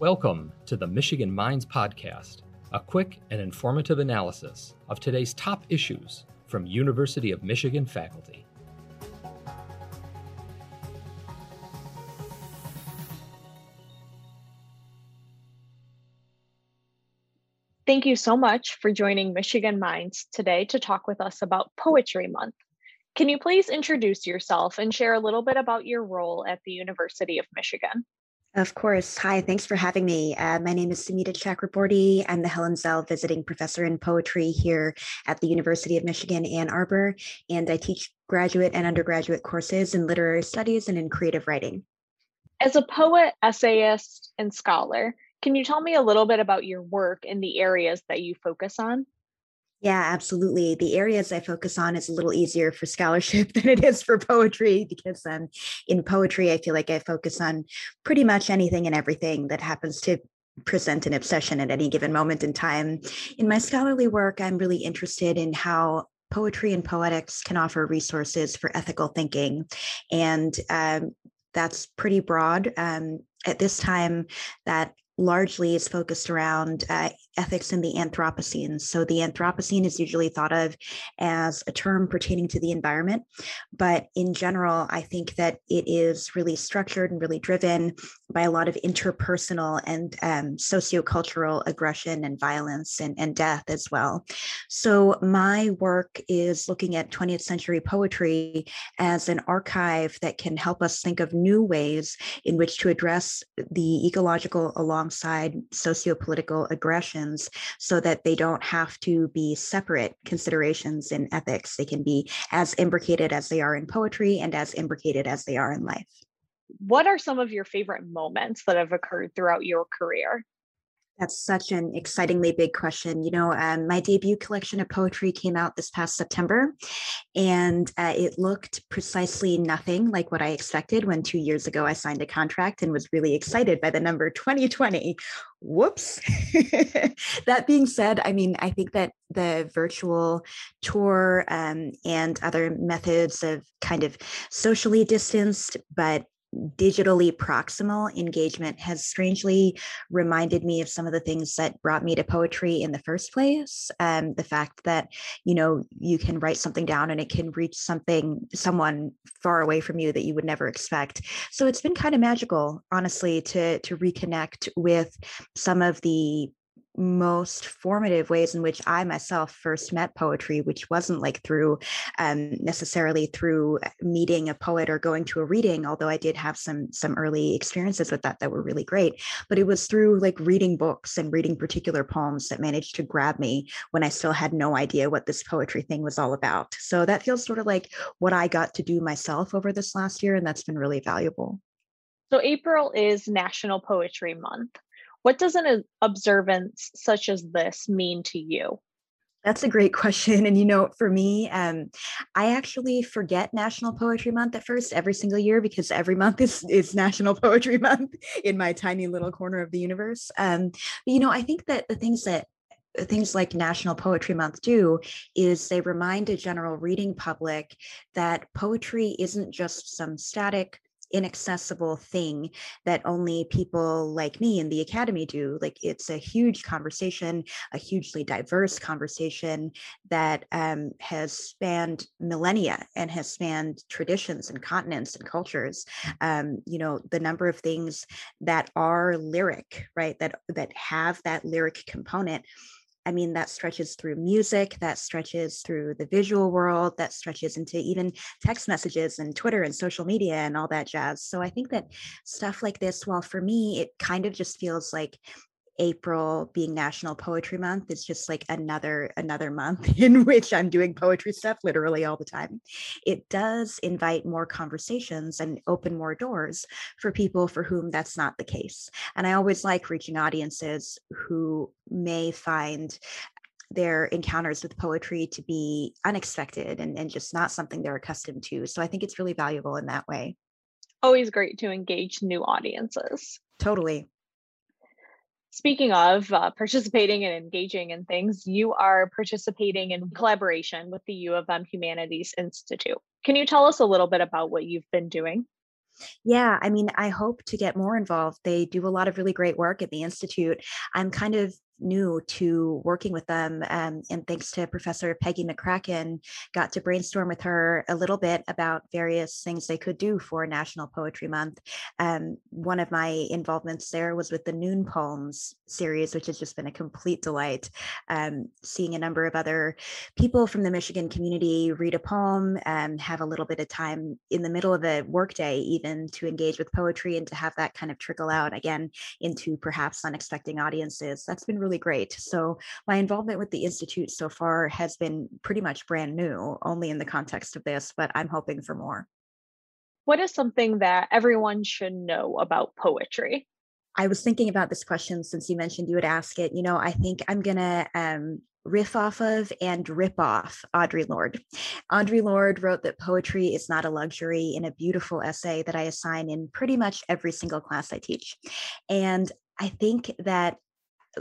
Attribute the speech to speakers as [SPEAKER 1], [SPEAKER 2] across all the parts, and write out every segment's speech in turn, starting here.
[SPEAKER 1] Welcome to the Michigan Minds Podcast, a quick and informative analysis of today's top issues from University of Michigan faculty.
[SPEAKER 2] Thank you so much for joining Michigan Minds today to talk with us about Poetry Month. Can you please introduce yourself and share a little bit about your role at the University of Michigan?
[SPEAKER 3] Of course. Hi, thanks for having me. Uh, my name is Sumita Chakraborty. I'm the Helen Zell Visiting Professor in Poetry here at the University of Michigan, Ann Arbor, and I teach graduate and undergraduate courses in literary studies and in creative writing.
[SPEAKER 2] As a poet, essayist, and scholar, can you tell me a little bit about your work in the areas that you focus on?
[SPEAKER 3] Yeah, absolutely. The areas I focus on is a little easier for scholarship than it is for poetry because um, in poetry, I feel like I focus on pretty much anything and everything that happens to present an obsession at any given moment in time. In my scholarly work, I'm really interested in how poetry and poetics can offer resources for ethical thinking. And um, that's pretty broad. Um, at this time, that largely is focused around uh, ethics in the Anthropocene. So the Anthropocene is usually thought of as a term pertaining to the environment, but in general, I think that it is really structured and really driven by a lot of interpersonal and um, sociocultural aggression and violence and, and death as well. So my work is looking at 20th century poetry as an archive that can help us think of new ways in which to address the ecological alongside sociopolitical aggression so that they don't have to be separate considerations in ethics. They can be as imbricated as they are in poetry and as imbricated as they are in life.
[SPEAKER 2] What are some of your favorite moments that have occurred throughout your career?
[SPEAKER 3] That's such an excitingly big question. You know, um, my debut collection of poetry came out this past September, and uh, it looked precisely nothing like what I expected when two years ago I signed a contract and was really excited by the number 2020. Whoops. that being said, I mean, I think that the virtual tour um, and other methods of kind of socially distanced but digitally proximal engagement has strangely reminded me of some of the things that brought me to poetry in the first place um, the fact that you know you can write something down and it can reach something someone far away from you that you would never expect. So it's been kind of magical honestly to to reconnect with some of the most formative ways in which I myself first met poetry, which wasn't like through um, necessarily through uh, meeting a poet or going to a reading, although I did have some some early experiences with that that were really great. But it was through like reading books and reading particular poems that managed to grab me when I still had no idea what this poetry thing was all about. So that feels sort of like what I got to do myself over this last year, and that's been really valuable.
[SPEAKER 2] So April is National Poetry Month. What does an observance such as this mean to you?
[SPEAKER 3] That's a great question. And, you know, for me, um, I actually forget National Poetry Month at first every single year because every month is, is National Poetry Month in my tiny little corner of the universe. Um, but, you know, I think that the things that things like National Poetry Month do is they remind a general reading public that poetry isn't just some static inaccessible thing that only people like me in the academy do like it's a huge conversation a hugely diverse conversation that um, has spanned millennia and has spanned traditions and continents and cultures. Um, you know the number of things that are lyric right that that have that lyric component I mean, that stretches through music, that stretches through the visual world, that stretches into even text messages and Twitter and social media and all that jazz. So I think that stuff like this, while for me, it kind of just feels like April being National Poetry Month is just like another another month in which I'm doing poetry stuff literally all the time. It does invite more conversations and open more doors for people for whom that's not the case. And I always like reaching audiences who may find their encounters with poetry to be unexpected and, and just not something they're accustomed to. So I think it's really valuable in that way.
[SPEAKER 2] Always great to engage new audiences.
[SPEAKER 3] Totally.
[SPEAKER 2] Speaking of uh, participating and engaging in things, you are participating in collaboration with the U of M Humanities Institute. Can you tell us a little bit about what you've been doing?
[SPEAKER 3] Yeah, I mean, I hope to get more involved. They do a lot of really great work at the Institute. I'm kind of new to working with them. Um, and thanks to Professor Peggy McCracken, got to brainstorm with her a little bit about various things they could do for National Poetry Month. Um, one of my involvements there was with the Noon Poems series, which has just been a complete delight. Um, seeing a number of other people from the Michigan community read a poem and have a little bit of time in the middle of a workday, even to engage with poetry and to have that kind of trickle out again into perhaps unexpected audiences. That's been really really great. So my involvement with the Institute so far has been pretty much brand new, only in the context of this, but I'm hoping for more.
[SPEAKER 2] What is something that everyone should know about poetry?
[SPEAKER 3] I was thinking about this question since you mentioned you would ask it. You know, I think I'm going to um, riff off of and rip off Audre Lorde. Audre Lorde wrote that poetry is not a luxury in a beautiful essay that I assign in pretty much every single class I teach. And I think that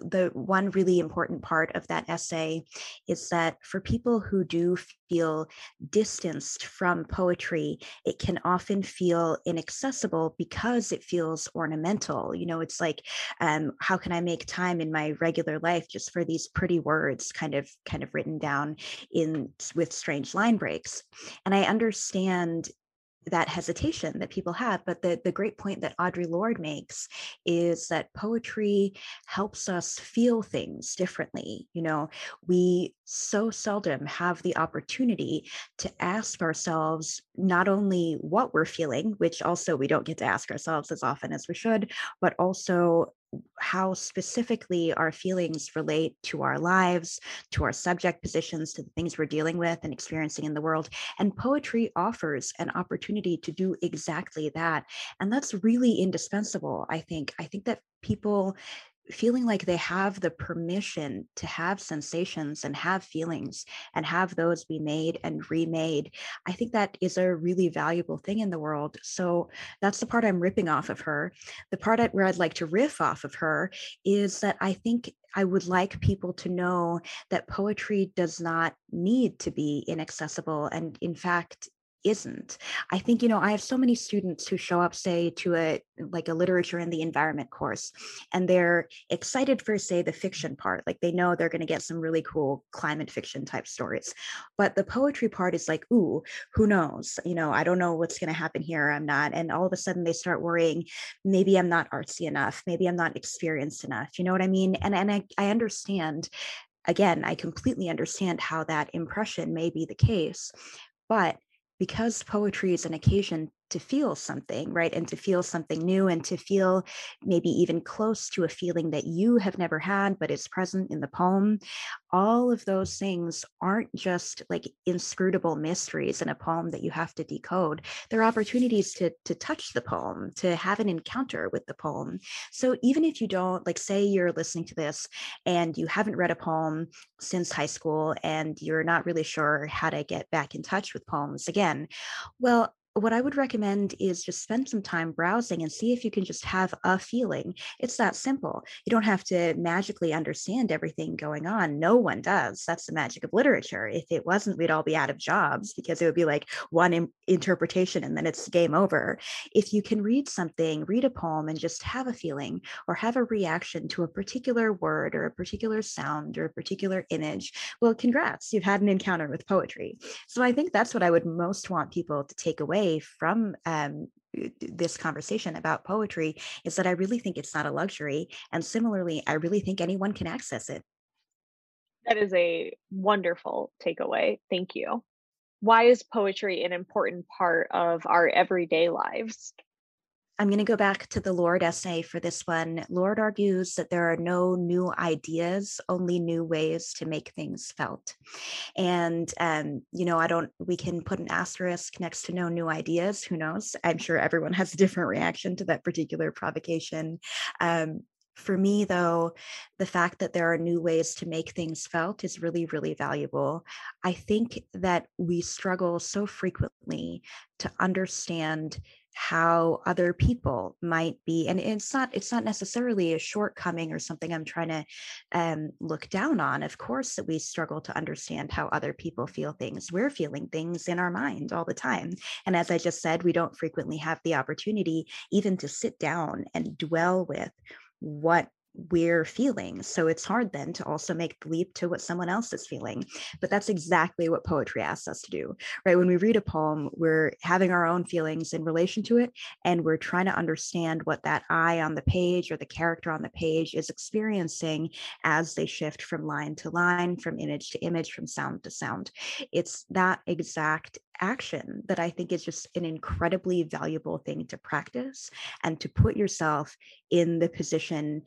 [SPEAKER 3] the one really important part of that essay is that for people who do feel distanced from poetry, it can often feel inaccessible because it feels ornamental. You know, it's like, um, how can I make time in my regular life just for these pretty words kind of kind of written down in with strange line breaks? And I understand that hesitation that people have. But the, the great point that Audre Lorde makes is that poetry helps us feel things differently. You know, we so seldom have the opportunity to ask ourselves not only what we're feeling, which also we don't get to ask ourselves as often as we should, but also how specifically our feelings relate to our lives, to our subject positions, to the things we're dealing with and experiencing in the world. And poetry offers an opportunity to do exactly that. And that's really indispensable, I think. I think that people feeling like they have the permission to have sensations and have feelings and have those be made and remade i think that is a really valuable thing in the world so that's the part i'm ripping off of her the part where i'd like to riff off of her is that i think I would like people to know that poetry does not need to be inaccessible. And in fact, isn't. I think, you know, I have so many students who show up, say, to a like a literature and the environment course, and they're excited for, say, the fiction part. Like they know they're going to get some really cool climate fiction type stories. But the poetry part is like, ooh, who knows? You know, I don't know what's going to happen here. I'm not. And all of a sudden they start worrying, maybe I'm not artsy enough. Maybe I'm not experienced enough. You know what I mean? And and I, I understand again, I completely understand how that impression may be the case. But because poetry is an occasion to feel something, right? And to feel something new and to feel maybe even close to a feeling that you have never had, but is present in the poem. All of those things aren't just like inscrutable mysteries in a poem that you have to decode. They're opportunities to, to touch the poem, to have an encounter with the poem. So even if you don't, like, say you're listening to this and you haven't read a poem since high school and you're not really sure how to get back in touch with poems again, well, what I would recommend is just spend some time browsing and see if you can just have a feeling. It's that simple. You don't have to magically understand everything going on. No one does. That's the magic of literature. If it wasn't, we'd all be out of jobs because it would be like one interpretation and then it's game over. If you can read something, read a poem and just have a feeling or have a reaction to a particular word or a particular sound or a particular image, well, congrats, you've had an encounter with poetry. So I think that's what I would most want people to take away away from um, this conversation about poetry is that I really think it's not a luxury. And similarly, I really think anyone can access it.
[SPEAKER 2] That is a wonderful takeaway. Thank you. Why is poetry an important part of our everyday lives?
[SPEAKER 3] I'm going to go back to the Lorde essay for this one. Lorde argues that there are no new ideas, only new ways to make things felt. And, um, you know, I don't, we can put an asterisk next to no new ideas. Who knows? I'm sure everyone has a different reaction to that particular provocation. Um, for me, though, the fact that there are new ways to make things felt is really, really valuable. I think that we struggle so frequently to understand how other people might be and it's not it's not necessarily a shortcoming or something i'm trying to um, look down on. Of course that we struggle to understand how other people feel things. We're feeling things in our mind all the time. And as i just said we don't frequently have the opportunity even to sit down and dwell with what we're feeling. So it's hard then to also make the leap to what someone else is feeling. But that's exactly what poetry asks us to do, right? When we read a poem, we're having our own feelings in relation to it, and we're trying to understand what that eye on the page or the character on the page is experiencing as they shift from line to line, from image to image, from sound to sound. It's that exact action that I think is just an incredibly valuable thing to practice and to put yourself in the position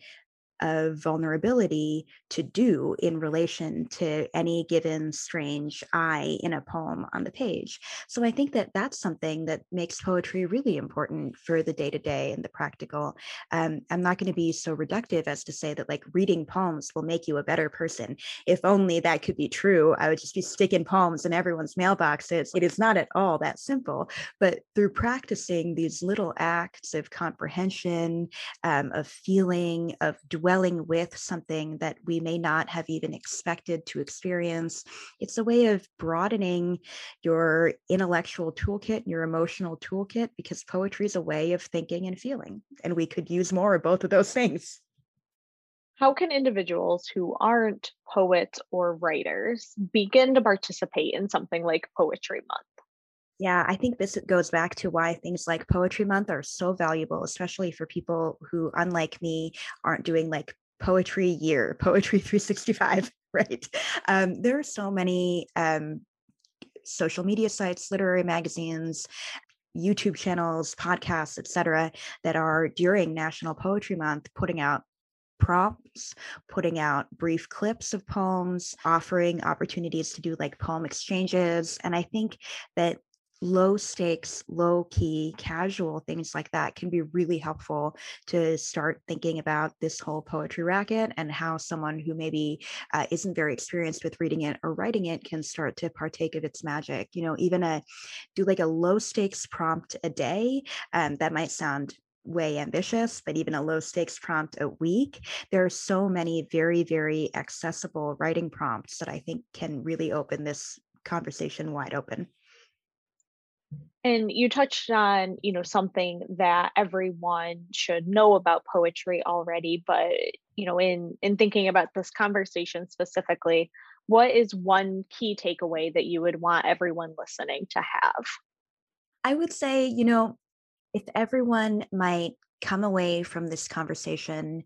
[SPEAKER 3] of vulnerability to do in relation to any given strange eye in a poem on the page. So I think that that's something that makes poetry really important for the day to day and the practical. Um, I'm not going to be so reductive as to say that like reading poems will make you a better person. If only that could be true, I would just be sticking poems in everyone's mailboxes. It is not at all that simple, but through practicing these little acts of comprehension, um, of feeling, of dwelling dwelling with something that we may not have even expected to experience. It's a way of broadening your intellectual toolkit, and your emotional toolkit, because poetry is a way of thinking and feeling. And we could use more of both of those things.
[SPEAKER 2] How can individuals who aren't poets or writers begin to participate in something like Poetry Month?
[SPEAKER 3] Yeah, I think this goes back to why things like Poetry Month are so valuable, especially for people who, unlike me, aren't doing like poetry year, poetry 365, right? Um, there are so many um, social media sites, literary magazines, YouTube channels, podcasts, etc., that are during National Poetry Month putting out prompts, putting out brief clips of poems, offering opportunities to do like poem exchanges. And I think that low stakes, low key, casual things like that can be really helpful to start thinking about this whole poetry racket and how someone who maybe uh, isn't very experienced with reading it or writing it can start to partake of its magic. You know, even a do like a low stakes prompt a day. Um, that might sound way ambitious, but even a low stakes prompt a week. There are so many very, very accessible writing prompts that I think can really open this conversation wide open.
[SPEAKER 2] And you touched on, you know, something that everyone should know about poetry already, but you know, in in thinking about this conversation specifically, what is one key takeaway that you would want everyone listening to have?
[SPEAKER 3] I would say, you know, if everyone might come away from this conversation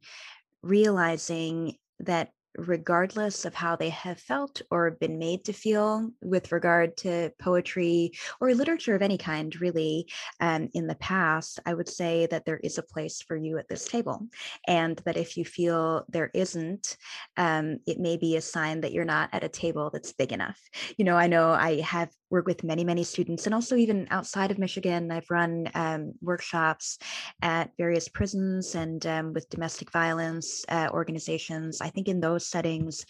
[SPEAKER 3] realizing that regardless of how they have felt or been made to feel with regard to poetry or literature of any kind, really, um, in the past, I would say that there is a place for you at this table. And that if you feel there isn't, um, it may be a sign that you're not at a table that's big enough. You know, I know I have work with many, many students, and also even outside of Michigan, I've run um, workshops at various prisons and um, with domestic violence uh, organizations. I think in those settings,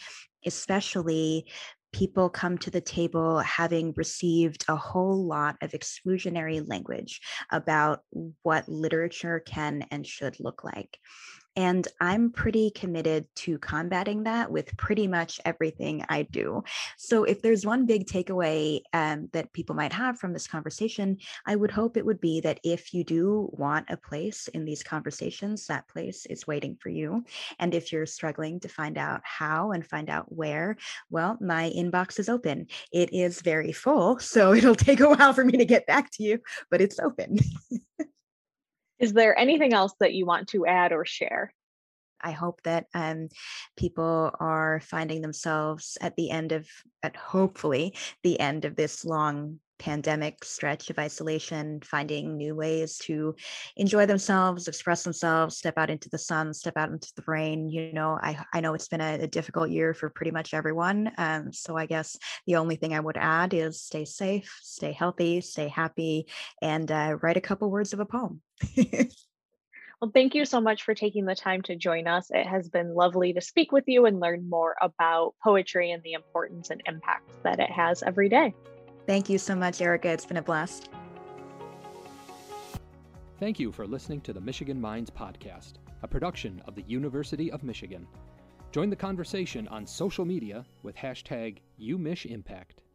[SPEAKER 3] especially people come to the table having received a whole lot of exclusionary language about what literature can and should look like. And I'm pretty committed to combating that with pretty much everything I do. So, if there's one big takeaway um, that people might have from this conversation, I would hope it would be that if you do want a place in these conversations, that place is waiting for you. And if you're struggling to find out how and find out where, well, my inbox is open. It is very full. So, it'll take a while for me to get back to you, but it's open.
[SPEAKER 2] Is there anything else that you want to add or share?
[SPEAKER 3] I hope that um, people are finding themselves at the end of, at hopefully the end of this long pandemic stretch of isolation, finding new ways to enjoy themselves, express themselves, step out into the sun, step out into the rain. You know, I, I know it's been a, a difficult year for pretty much everyone. Um, so I guess the only thing I would add is stay safe, stay healthy, stay happy, and uh, write a couple words of a poem.
[SPEAKER 2] Well, thank you so much for taking the time to join us. It has been lovely to speak with you and learn more about poetry and the importance and impact that it has every day.
[SPEAKER 3] Thank you so much, Erica. It's been a blast.
[SPEAKER 1] Thank you for listening to the Michigan Minds Podcast, a production of the University of Michigan. Join the conversation on social media with hashtag UMichImpact.